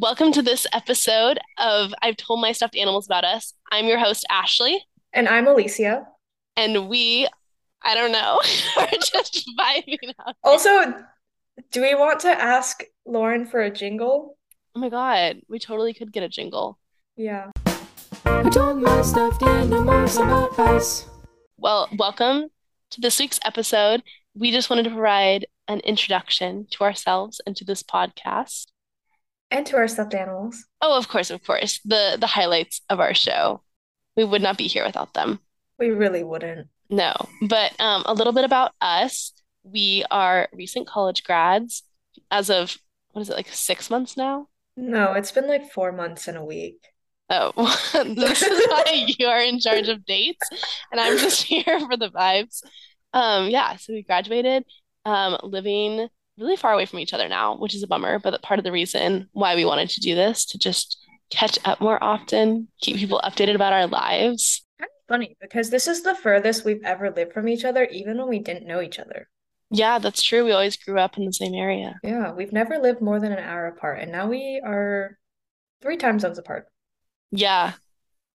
Welcome to this episode of I Told My Stuffed Animals About Us. I'm your host, Ashley, And I'm Alicia. and we, I don't know, are just vibing out. Also, do we want to ask Lauren for a jingle? Oh my God, we totally could get a jingle. Yeah. I told my stuffed animals about us. Well, welcome to this week's episode. We just wanted to provide an introduction to ourselves and to this podcast. And to our stuffed animals. Oh, of course, of course, the the highlights of our show. We would not be here without them. We really wouldn't. No, but um, a little bit about us. We are recent college grads as of, what is it, like six months now? No, it's been like four months and a week. Oh, this is why you are in charge of dates, and I'm just here for the vibes. Um, yeah, so we graduated, um, living really far away from each other now, which is a bummer, but part of the reason why we wanted to do this to just catch up more often, keep people updated about our lives. Kind of funny because this is the furthest we've ever lived from each other, even when we didn't know each other. Yeah, that's true. We always grew up in the same area. Yeah, we've never lived more than an hour apart, and now we are three time zones apart. Yeah.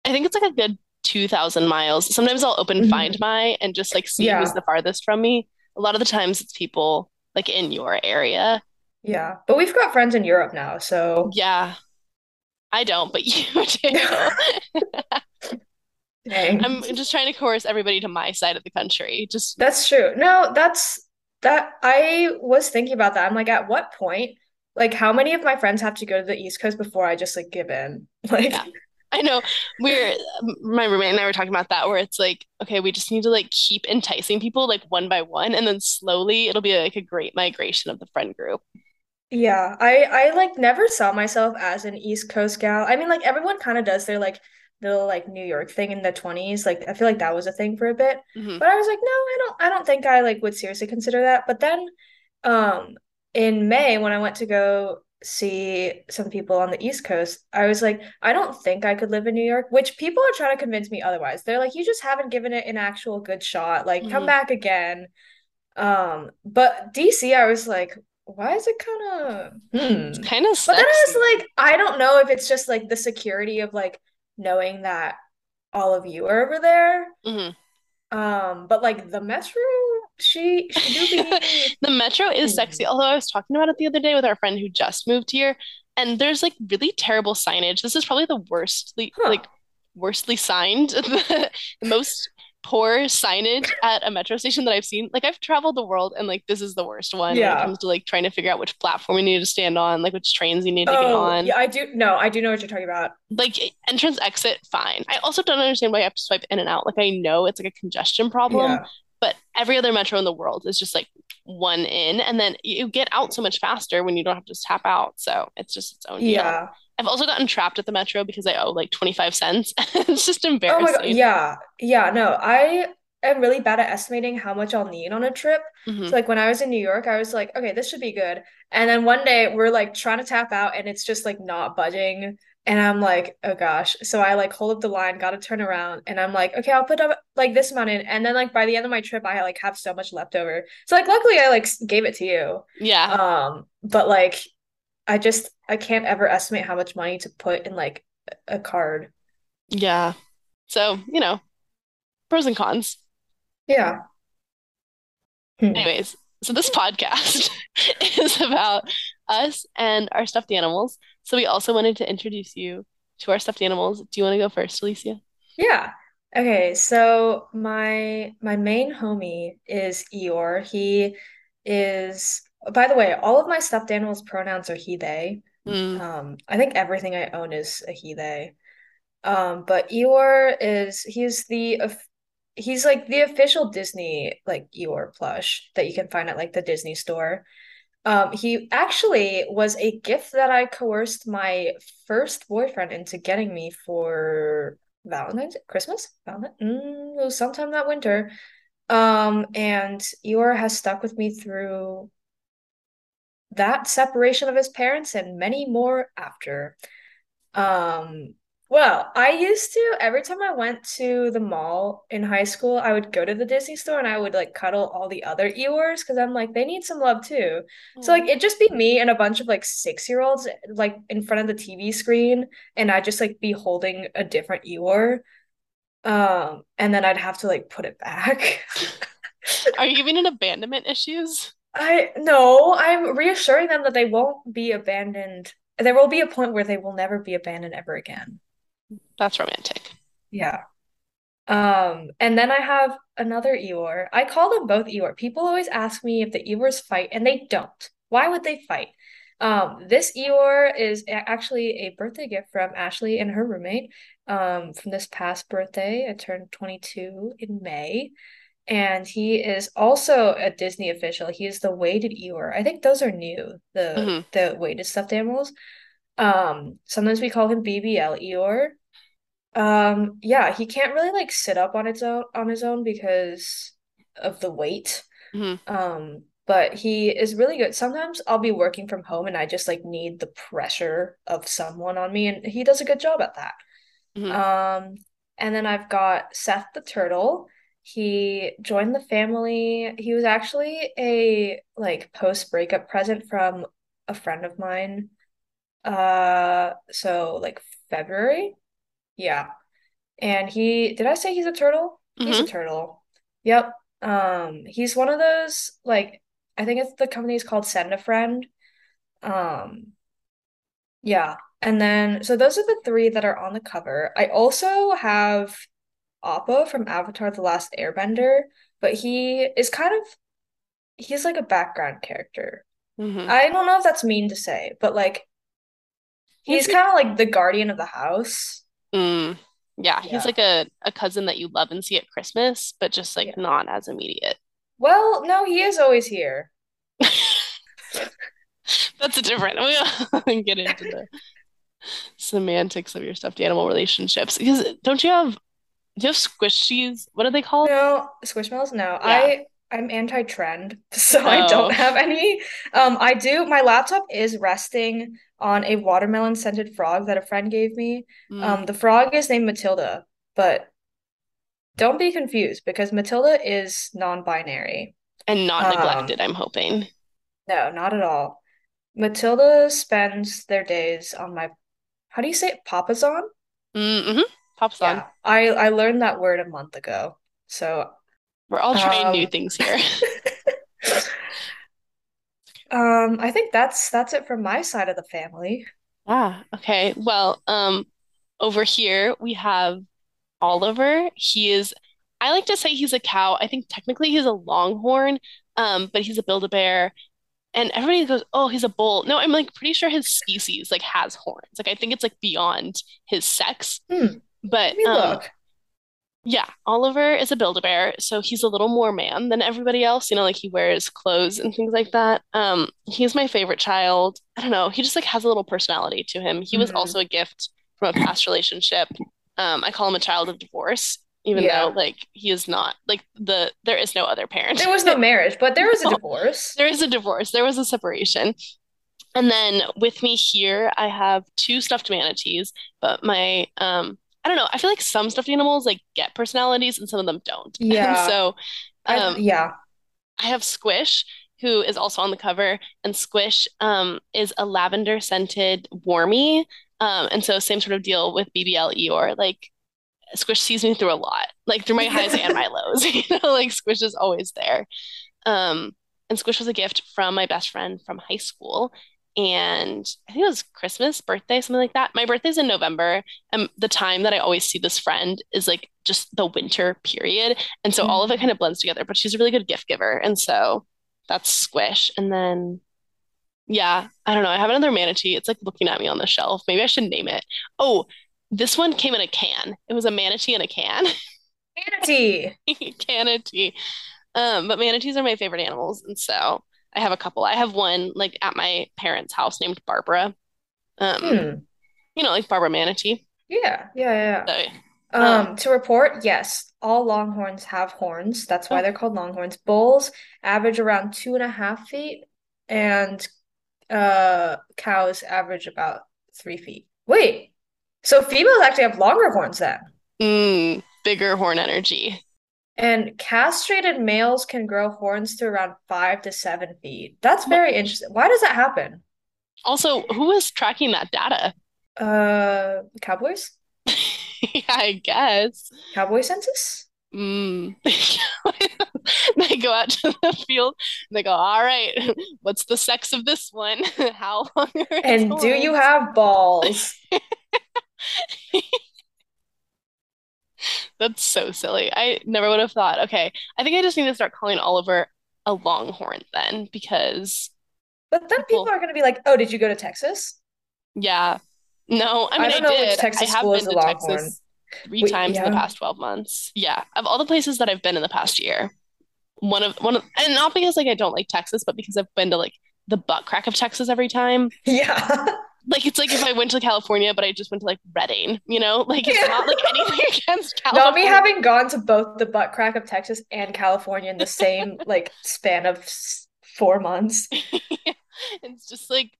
I think it's like a good 2,000 miles. Sometimes I'll open Mhm. Find My and just like see Yeah. who's the farthest from me. A lot of the times it's people like in your area. Yeah, but we've got friends in Europe now, so Yeah. I don't, but you do. I'm just trying to coerce everybody to my side of the country. Just That's true. No, that's that I was thinking about that. I'm like, at what point, like how many of my friends have to go to the East Coast before I just like give in? Like, Yeah. I know we're my roommate and I were talking about that where it's like, okay, we just need to like keep enticing people like one by one, and then slowly it'll be like a great migration of the friend group. yeah, I I like never saw myself as an East Coast gal. I mean, like everyone kind of does their like little like New York thing in the 20s. Like I feel like that was a thing for a bit. Mhm. But I was like, no, I don't I don't think I like would seriously consider that. But then um in May when I went to go see some people on the East Coast, I was like, I don't think I could live in New York, which people are trying to convince me otherwise. They're like, you just haven't given it an actual good shot. Like, come Mhm. back again. Um, but DC, I was like, why is it kind of hmm. Kind of But then I was like, I don't know if it's just like the security of like knowing that all of you are over there. Mhm. Um, but like the Metro, she she do be The metro is sexy, although I was talking about it the other day with our friend who just moved here, and there's like really terrible signage. This is probably the worstly, Huh. like worstly signed, the, the most poor signage at a metro station that I've seen. Like I've traveled the world, and like this is the worst one when it Yeah. comes to like trying to figure out which platform you need to stand on, like which trains you need to get Oh, on. yeah, I do. No, I do know what you're talking about. Like entrance exit, fine. I also don't understand why you have to swipe in and out. Like I know it's like a congestion problem, Yeah. But every other metro in the world is just like one in, and then you get out so much faster when you don't have to tap out. So it's just its own deal. Yeah. I've also gotten trapped at the metro because I owe like 25 cents. It's just embarrassing Oh my God. Yeah. Yeah. No, I am really bad at estimating how much I'll need on a trip. Mhm. So like when I was in New York, I was like, okay, this should be good. And then one day we're like trying to tap out and it's just like not budging. And I'm like, oh gosh. So I like hold up the line, gotta turn around, and I'm like, okay, I'll put up like this amount in. And then like by the end of my trip, I like have so much left over. So like luckily I like gave it to you. Yeah. Um, but like I just I can't ever estimate how much money to put in like a card. Yeah. So, you know, pros and cons. Yeah. Hmm. Anyways, so this podcast is about us and our stuffed animals. So we also wanted to introduce you to our stuffed animals. Do you want to go first, Alicia? Yeah. Okay, so my my main homie is Eeyore. He is, by the way, all of my stuffed animals pronouns are he, they. Mm. Um, I think everything I own is a he, they. Um, but Eeyore is he's the of- he's like the official Disney like Eeyore plush that you can find at like the Disney store. Um, he actually was a gift that I coerced my first boyfriend into getting me for Valentine's Christmas? Valentine? Mm, sometime that winter. Um, and Eeyore has stuck with me through that separation of his parents and many more after. Um, Well, I used to, every time I went to the mall in high school, I would go to the Disney store and I would like cuddle all the other Eeyores because I'm like, they need some love too. So like it'd just be me and a bunch of like six-year-olds like in front of the TV screen and I'd just like be holding a different Eeyore. Um, and then I'd have to like put it back. Are you giving it abandonment issues? I no, I'm reassuring them that they won't be abandoned. There will be a point where they will never be abandoned ever again. That's romantic. Yeah. Um, and then I have another Eeyore. I call them both Eeyore. People always ask me if the Eeyores fight, and they don't. Why would they fight? Um, this Eeyore is actually a birthday gift from Ashley and her roommate. Um, from this past birthday, I turned 22 in May, and he is also a Disney official. He is the weighted Eeyore. I think those are new, the hmm the weighted stuffed animals. Um, sometimes we call him BBL Eeyore. Um, yeah, he can't really like sit up on its own on his own because of the weight. hmm Um, but he is really good. Sometimes I'll be working from home and I just like need the pressure of someone on me, and he does a good job at that. hmm Um, and then I've got Seth the turtle. He joined the family. He was actually a like post breakup present from a friend of mine. Uh, so like February. Yeah. And he, did I say he's a turtle? He's a hmm turtle. Yep. Um, he's one of those like I think it's the company's called Send a Friend. Um, yeah. And then so those are the three that are on the cover. I also have Appa from Avatar The Last Airbender, but he is kind of he's like a background character. hmm I don't know if that's mean to say, but like he's kind of like the guardian of the house. Mm, yeah, he's Yeah. like a, a cousin that you love and see at Christmas, but just like Yeah. not as immediate. Well, no, he is always here. That's a different. We get into the semantics of your stuffed animal relationships. Because don't you have do you have squishies? What are they called? No, Squishmallows, no. Yeah. I I'm anti-trend, so I don't Oh. have any. Um, I do. My laptop is resting on a watermelon scented frog that a friend gave me. Mm. Um, the frog is named Matilda, but don't be confused because Matilda is non-binary. And not Um, neglected, I'm hoping. No, not at all. Matilda spends their days on my, how do you say it? Papasan? Mm-hmm. Pops on. Yeah, I I learned that word a month ago. So, We're all trying new um, things here. um, I think that's that's it from my side of the family. Ah, okay. Well, um, over here we have Oliver. He is, I like to say he's a cow. I think technically he's a longhorn, um, but he's a Build-A-Bear. And everybody goes, "Oh, he's a bull." No, I'm like pretty sure his species like has horns. Like I think it's like beyond his sex. Hmm, But let me um, look. Yeah, Oliver is a Build-A-Bear, so he's a little more man than everybody else. You know, like he wears clothes and things like that. Um, he's my favorite child. I don't know. He just like has a little personality to him. He was Mhm. also a gift from a past relationship. Um, I call him a child of divorce, even though like he is not like the there is no other parent. There was no marriage, but there was a divorce. There is a divorce. There was a separation. And then with me here, I have two stuffed manatees, but my um I don't know, I feel like some stuffed animals like get personalities and some of them don't. And Yeah. so I um yeah. I have Squish, who is also on the cover, and Squish um is a lavender scented warmie. Um and so same sort of deal with BBL Eeyore. Like Squish sees me through a lot, like through my highs and my lows. You know, like Squish is always there. Um, and Squish was a gift from my best friend from high school. And I think it was Christmas, birthday, something like that. My birthday's in November, and the time that I always see this friend is like just the winter period. And so all of it Mhm. kind of blends together, but she's a really good gift giver. And so that's Squish. And then, yeah, I don't know. I have another manatee. It's like looking at me on the shelf. Maybe I should name it. Oh, this one came in a can. It was a manatee in a can. Manatee. Tea. Um, but manatees are my favorite animals, and so I have a couple. I have one like at my parents' house named Barbara. Um, Hmm. you know, like Barbara Manatee. Yeah, yeah, yeah. So, Um, um, to report, yes, all longhorns have horns. That's why oh, they're called longhorns. Bulls average around two and a half feet, and uh, cows average about three feet. Wait, So females actually have longer horns then. Mm, bigger horn energy. And castrated males can grow horns to around five to seven feet. That's very interesting. Why does that happen? Also, who is tracking that data? Uh, cowboys? yeah, I guess. Cowboy census? Mm. they go out to the field and they go, All right, what's the sex of this one? How long are And do you have balls? That's so silly. I never would have thought. Okay, I think I just need to start calling Oliver a longhorn then because, But then people People- are going to be like, oh, did you go to Texas? yeah. No, I I mean, I, which did. Texas I have been to Longhorn. Texas three Wait, times in the past 12 months. Yeah, of all the places that I've been in the past year, one of one of, and not because like I don't like Texas, but because I've been to like the butt crack of Texas every time. Yeah. Like it's like if I went to California, but I just went to like Redding, you know? Like it's Yeah. not like anything against California. Not me having gone to both the butt crack of Texas and California in the same like span of four months. It's just like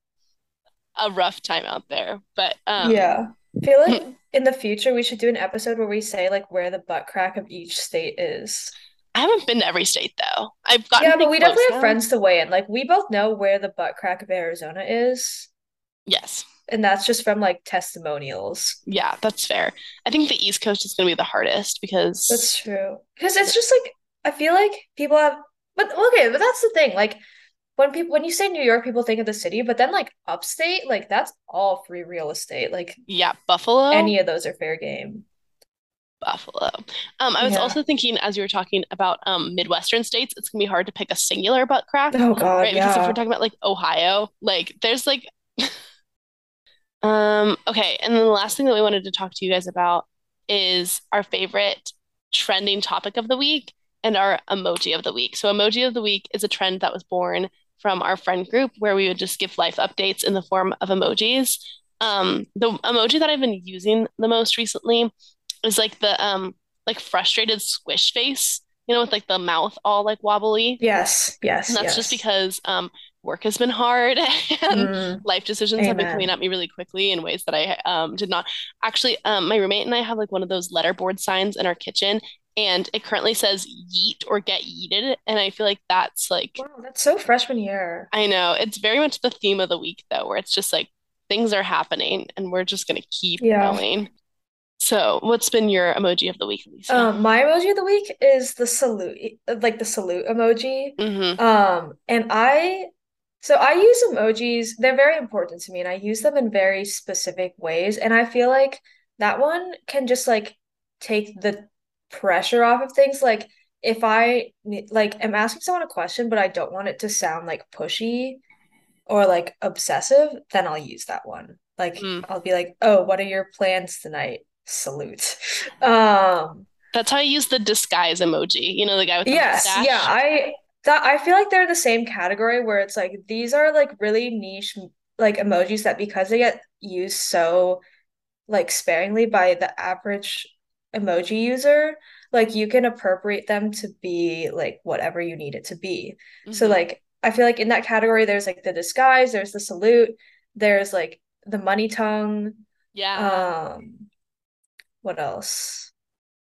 a rough time out there. But um Yeah. I feel like in the future we should do an episode where we say like where the butt crack of each state is. I haven't been to every state though. I've gotten Yeah, but we definitely have friends to weigh in. Like we both know where the butt crack of Arizona is, Yes. and that's just from like testimonials. Yeah, that's fair. I think the East Coast is going to be the hardest because That's true. Because it's just like I feel like people have but okay, but that's the thing. Like when people when you say New York, people think of the city, but then like upstate, like that's all free real estate. Like yeah, Buffalo, any of those are fair game. Buffalo. Um, I was Yeah. also thinking as you were talking about um Midwestern states, it's gonna be hard to pick a singular butt crack, Oh God, right? Because if we're talking about like Ohio, like there's like um okay, and then the last thing that we wanted to talk to you guys about is our favorite trending topic of the week and our emoji of the week. So emoji of the week is a trend that was born from our friend group where we would just give life updates in the form of emojis. Um, the emoji that I've been using the most recently is like the um like frustrated squish face, you know, with like the mouth all like wobbly. Yes, yes, And that's yes. just because um work has been hard and Mm, life decisions have been coming at me really quickly in ways that I um did not actually um my roommate and I have like one of those letterboard signs in our kitchen and it currently says yeet or get yeeted and I feel like that's like wow, that's so freshman year. I know it's very much the theme of the week though where it's just like things are happening and we're just gonna keep Yeah. going. So what's been your emoji of the week, Lisa? Um, my emoji of the week is the salute, like the salute emoji. hmm Um, and I, so I use emojis, they're very important to me, and I use them in very specific ways. And I feel like that one can just like take the pressure off of things. Like if I like am asking someone a question, but I don't want it to sound like pushy or like obsessive, then I'll use that one. Like Mm. I'll be like, "Oh, what are your plans tonight?" Salute. Um, That's how I use the disguise emoji. You know, the guy with the Yes, mustache. yeah, I that I feel like they're the same category where it's like these are like really niche like emojis that because they get used so like sparingly by the average emoji user, like you can appropriate them to be like whatever you need it to be. So Mhm. like I feel like in that category there's like the disguise, there's the salute, there's like the money tongue, Yeah. um what else?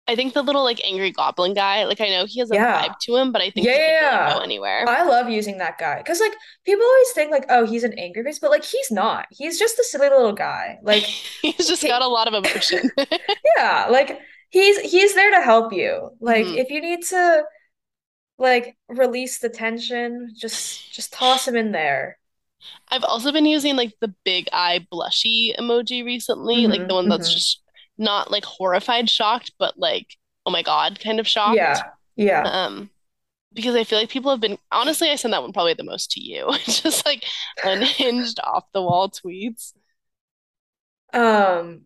I think the little like angry goblin guy, like I know he has a Yeah. vibe to him, but I think Yeah, yeah, really go anywhere. I love using that guy because like people always think like oh he's an angry face but like he's not he's just a silly little guy like He's just he- got a lot of emotion. yeah like he's he's there to help you like Mhm. if you need to like release the tension just just toss him in there I've also been using like the big eye blushy emoji recently, like the one that's mhm. just not like horrified shocked, but like oh my God kind of shocked. yeah yeah Um, because I feel like people have been honestly, I send that one probably the most to you. Just like unhinged off the wall tweets. um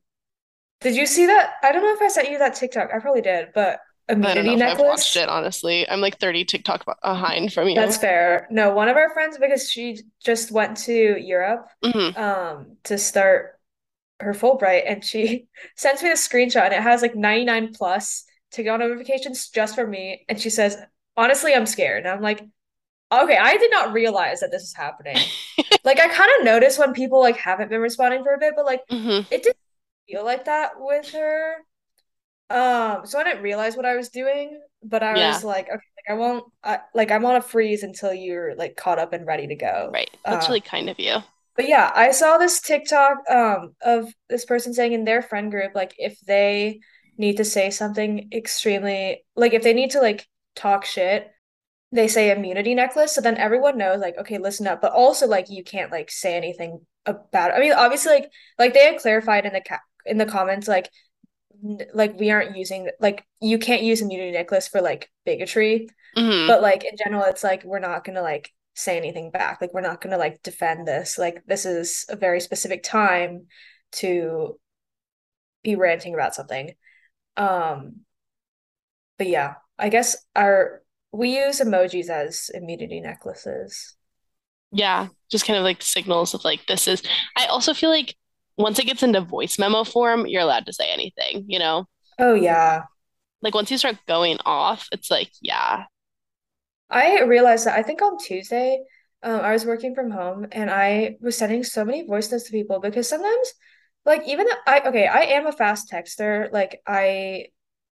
did you see that I don't know if I sent you that TikTok I probably did but I don't know immunity if I've watched it, honestly. I'm like 30 TikTok behind from you. that's fair no one of our friends because she just went to Europe Mhm. um to start her Fulbright and she sends me a screenshot and it has like 99 plus to TikTok notifications just for me and she says honestly I'm scared and I'm like okay I did not realize that this is happening like I kind of noticed when people like haven't been responding for a bit but like Mhm. it didn't feel like that with her. Um, so I didn't realize what I was doing, but I Yeah, was like, okay, like I won't, I, like I'm on a freeze until you're like caught up and ready to go. right. That's Uh, really kind of you. But yeah, I saw this TikTok um of this person saying in their friend group, like if they need to say something extremely, like if they need to like talk shit, they say immunity necklace. So then everyone knows, like, okay, listen up. But also, like, you can't like say anything about it. I mean, obviously, like, like they had clarified in the ca in the comments, like, n- like we aren't using like you can't use immunity necklace for like bigotry. hmm But like in general, it's like we're not gonna like say anything back. Like we're not gonna like defend this. Like this is a very specific time to be ranting about something. Um, but yeah, I guess our we use emojis as immunity necklaces. Yeah, just kind of like signals of like this is. I also feel like once it gets into voice memo form, you're allowed to say anything, you know? Oh yeah. Like once you start going off, it's like, yeah, I realized that I think on Tuesday, um, I was working from home and I was sending so many voice notes to people because sometimes, like, even I, okay, I am a fast texter. Like, I,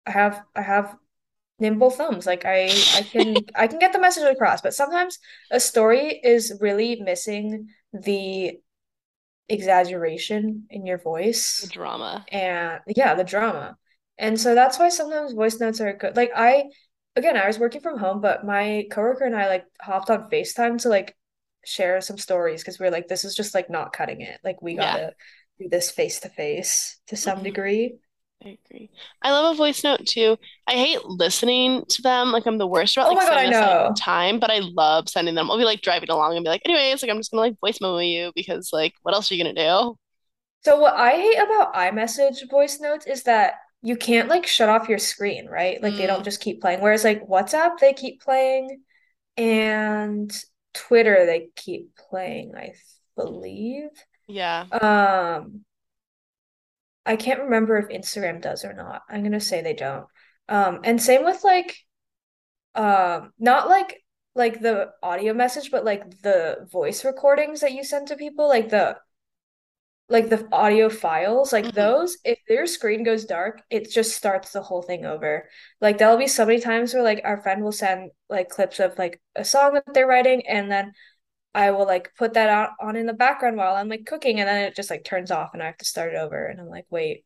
I have, I have nimble thumbs. Like, I, I can, I can get the message across. But sometimes a story is really missing the exaggeration in your the voice drama. and yeah, the drama. And so that's why sometimes voice notes are good. Like I, again, I was working from home, but my coworker and I like hopped on FaceTime to like share some stories because we are like, this is just like not cutting it. Like we gotta do this face to face to some Mhm. degree. I agree. I love a voice note too. I hate listening to them. Like I'm the worst about Oh like my God, I know. time, but I love sending them. I'll be like driving along and be like, anyways, like I'm just gonna like voice memo you because like what else are you gonna do? So what I hate about iMessage voice notes is that you can't like shut off your screen, right? Like they don't Mm, just keep playing. Whereas like WhatsApp, they keep playing, and Twitter, they keep playing, I believe. yeah. Um, I can't remember if Instagram does or not. I'm gonna say they don't. Um, and same with like um not like like the audio message, but like the voice recordings that you send to people, like the like the audio files, like hmm those, if their screen goes dark, it just starts the whole thing over. Like there'll be so many times where like our friend will send like clips of like a song that they're writing, and then I will like put that out on in the background while I'm like cooking, and then it just like turns off, and I have to start it over, and I'm like, wait,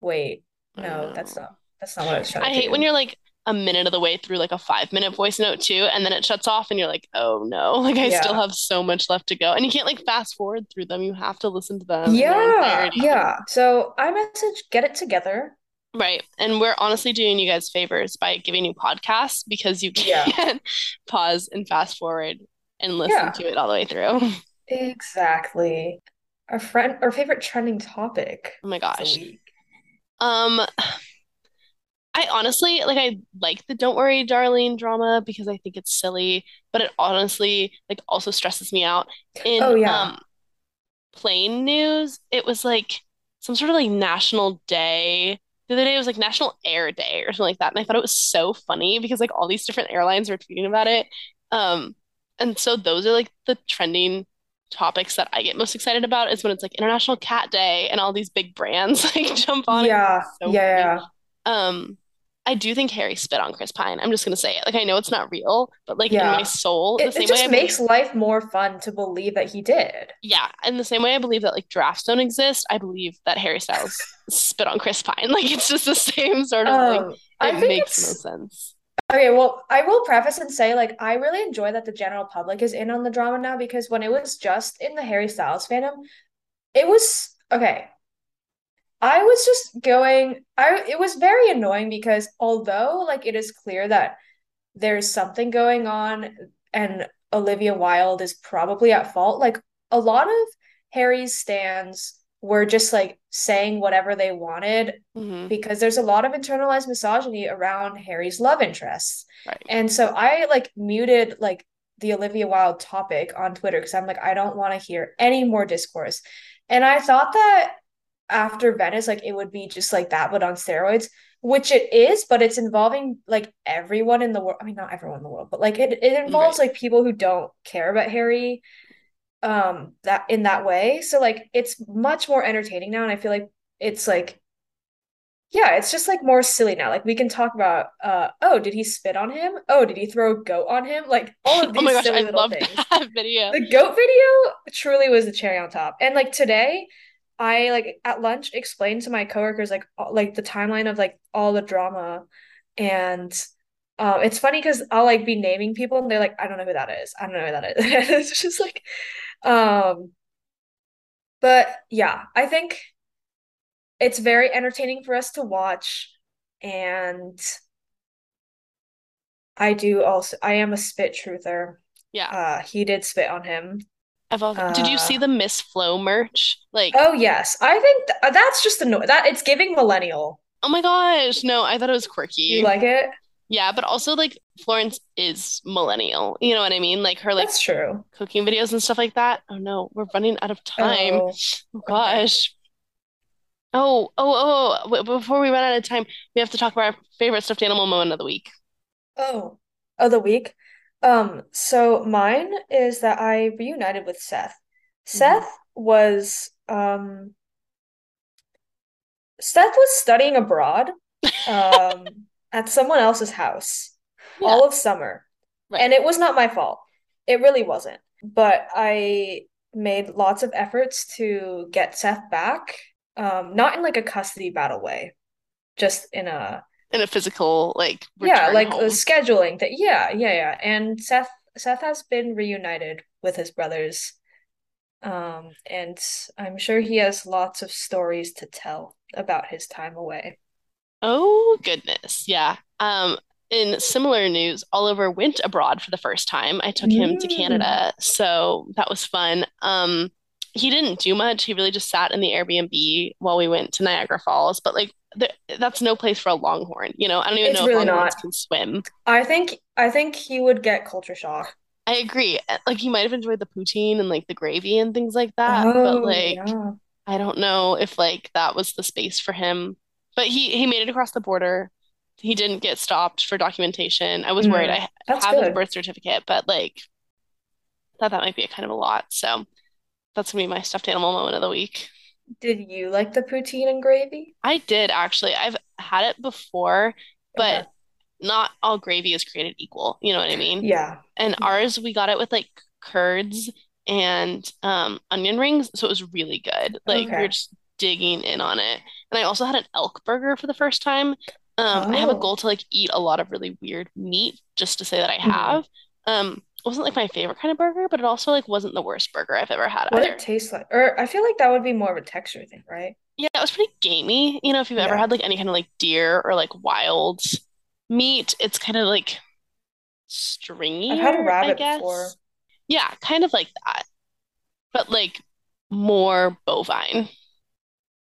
wait, no, that's not that's not what I was I trying to hate when you're like a minute of the way through like a five minute voice note too, and then it shuts off and you're like, oh no, like I still have so much left to go. And you can't like fast forward through them. You have to listen to them Yeah, yeah. So iMessage, get it together. Right. And we're honestly doing you guys favors by giving you podcasts because you Yeah. can pause and fast forward and listen Yeah, to it all the way through. exactly. Our friend, our favorite trending topic Oh my gosh. Um, I honestly like I like the Don't Worry, Darling drama because I think it's silly, but it honestly like also stresses me out. In Oh yeah. um plane news, it was like some sort of like national day. The other day it was like National Air Day or something like that. And I thought it was so funny because like all these different airlines were tweeting about it. Um, and so those are like the trending topics that I get most excited about is when it's like International Cat Day and all these big brands like jump on. Yeah, so funny. yeah, Um, I do think Harry spit on Chris Pine. I'm just gonna say it. Like I know it's not real, but like in my yeah. soul, the It it just I believe makes life more fun to believe that he did. yeah, in the same way I believe that like drafts don't exist, I believe that Harry Styles spit on Chris Pine. Like it's just the same sort of like Um, it I think makes no sense. okay, well, I will preface and say, like, I really enjoy that the general public is in on the drama now because when it was just in the Harry Styles fandom, it was okay. I was just going, I it was very annoying because although like it is clear that there's something going on and Olivia Wilde is probably at fault, like a lot of Harry's stans were just like saying whatever they wanted hmm because there's a lot of internalized misogyny around Harry's love interests. Right. And so I like muted like the Olivia Wilde topic on Twitter because I'm like, I don't want to hear any more discourse. And I thought that after Venice, like it would be just like that, but on steroids, which it is, but it's involving like everyone in the world. I mean, not everyone in the world, but like it, it involves Right. like people who don't care about Harry um that in that way. So like it's much more entertaining now, and I feel like it's like yeah, it's just like more silly now. Like we can talk about uh oh, did he spit on him? Oh, did he throw a goat on him? Like all of Oh these my gosh, silly I little love things. that video. The goat video truly was the cherry on top. And like today, I like at lunch explained to my coworkers like all, like the timeline of like all the drama, and um, it's funny because I'll like be naming people and they're like, I don't know who that is. I don't know who that is. It's just like, um, but yeah, I think it's very entertaining for us to watch, and I do also I am a spit truther. Yeah. Uh, he did spit on him. I've also, did you see Uh, the Miss Flo merch? Like, Oh yes, I think th that's just a no that it's giving millennial. oh my gosh, no, I thought it was quirky. You like it? Yeah, but also like Florence is millennial. You know what I mean? Like her like That's true. cooking videos and stuff like that. Oh no, we're running out of time. Oh, Oh okay. gosh. Oh, oh, oh, oh. w- Before we run out of time, we have to talk about our favorite stuffed animal moment of the week. Oh, of the week. Um, so mine is that I reunited with Seth. hmm Seth was um Seth was studying abroad um at someone else's house Yeah, all of summer. right. And it was not my fault. It really wasn't. But I made lots of efforts to get Seth back. Um, not in like a custody battle way, just in a In a physical like yeah, like a home. scheduling that yeah, yeah, yeah. And Seth Seth has been reunited with his brothers. Um, and I'm sure he has lots of stories to tell about his time away. Oh goodness. Yeah. Um, in similar news, Oliver went abroad for the first time. I took him to Mm. Canada, so that was fun. Um, he didn't do much. He really just sat in the Airbnb while we went to Niagara Falls, but like th that's no place for a longhorn, you know? I don't even It's know if longhorns not. can swim. I think I think he would get culture shock. I agree. Like he might have enjoyed the poutine and like the gravy and things like that, but Oh, like yeah. I don't know if like that was the space for him. But he he made it across the border. He didn't get stopped for documentation. I was worried. Mm. I That's have his birth certificate, but like thought that might be a kind of a lot. So that's gonna be my stuffed animal moment of the week. Did you like the poutine and gravy? I did actually. I've had it before, Okay. but not all gravy is created equal. You know what I mean? Yeah. And Yeah. ours, we got it with like curds and um, onion rings, so it was really good. Like we are just digging in on it. And I also had an elk burger for the first time. Um, I have a Oh. goal to like eat a lot of really weird meat just to say that I Mhm. have. Um, it wasn't like my favorite kind of burger, but it also like wasn't the worst burger I've ever had What it tastes like. Or I feel like that would be more of a texture thing, right? Yeah, it was pretty gamey. You know, if you've ever had like any kind of like deer or like wild meat, it's kind of like stringy. I've had I rabbit before. Yeah, kind of like that, but like more bovine.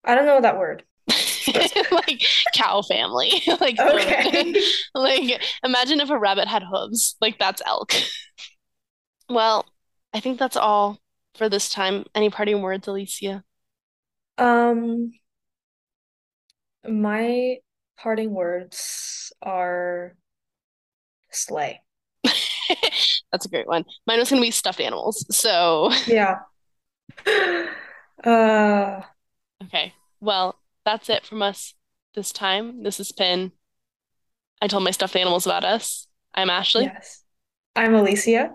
I don't know that word. Like cow family. Like Okay. like imagine if a rabbit had hooves. Like that's elk. Well, I think that's all for this time. Any parting words, Alicia? Um, my parting words are slay. That's a great one. Mine was gonna be stuffed animals. So, Yeah. Uh, okay. Well, that's it from us this time. This has been I told my stuffed animals about us. I'm Ashley, yes. I'm Alicia.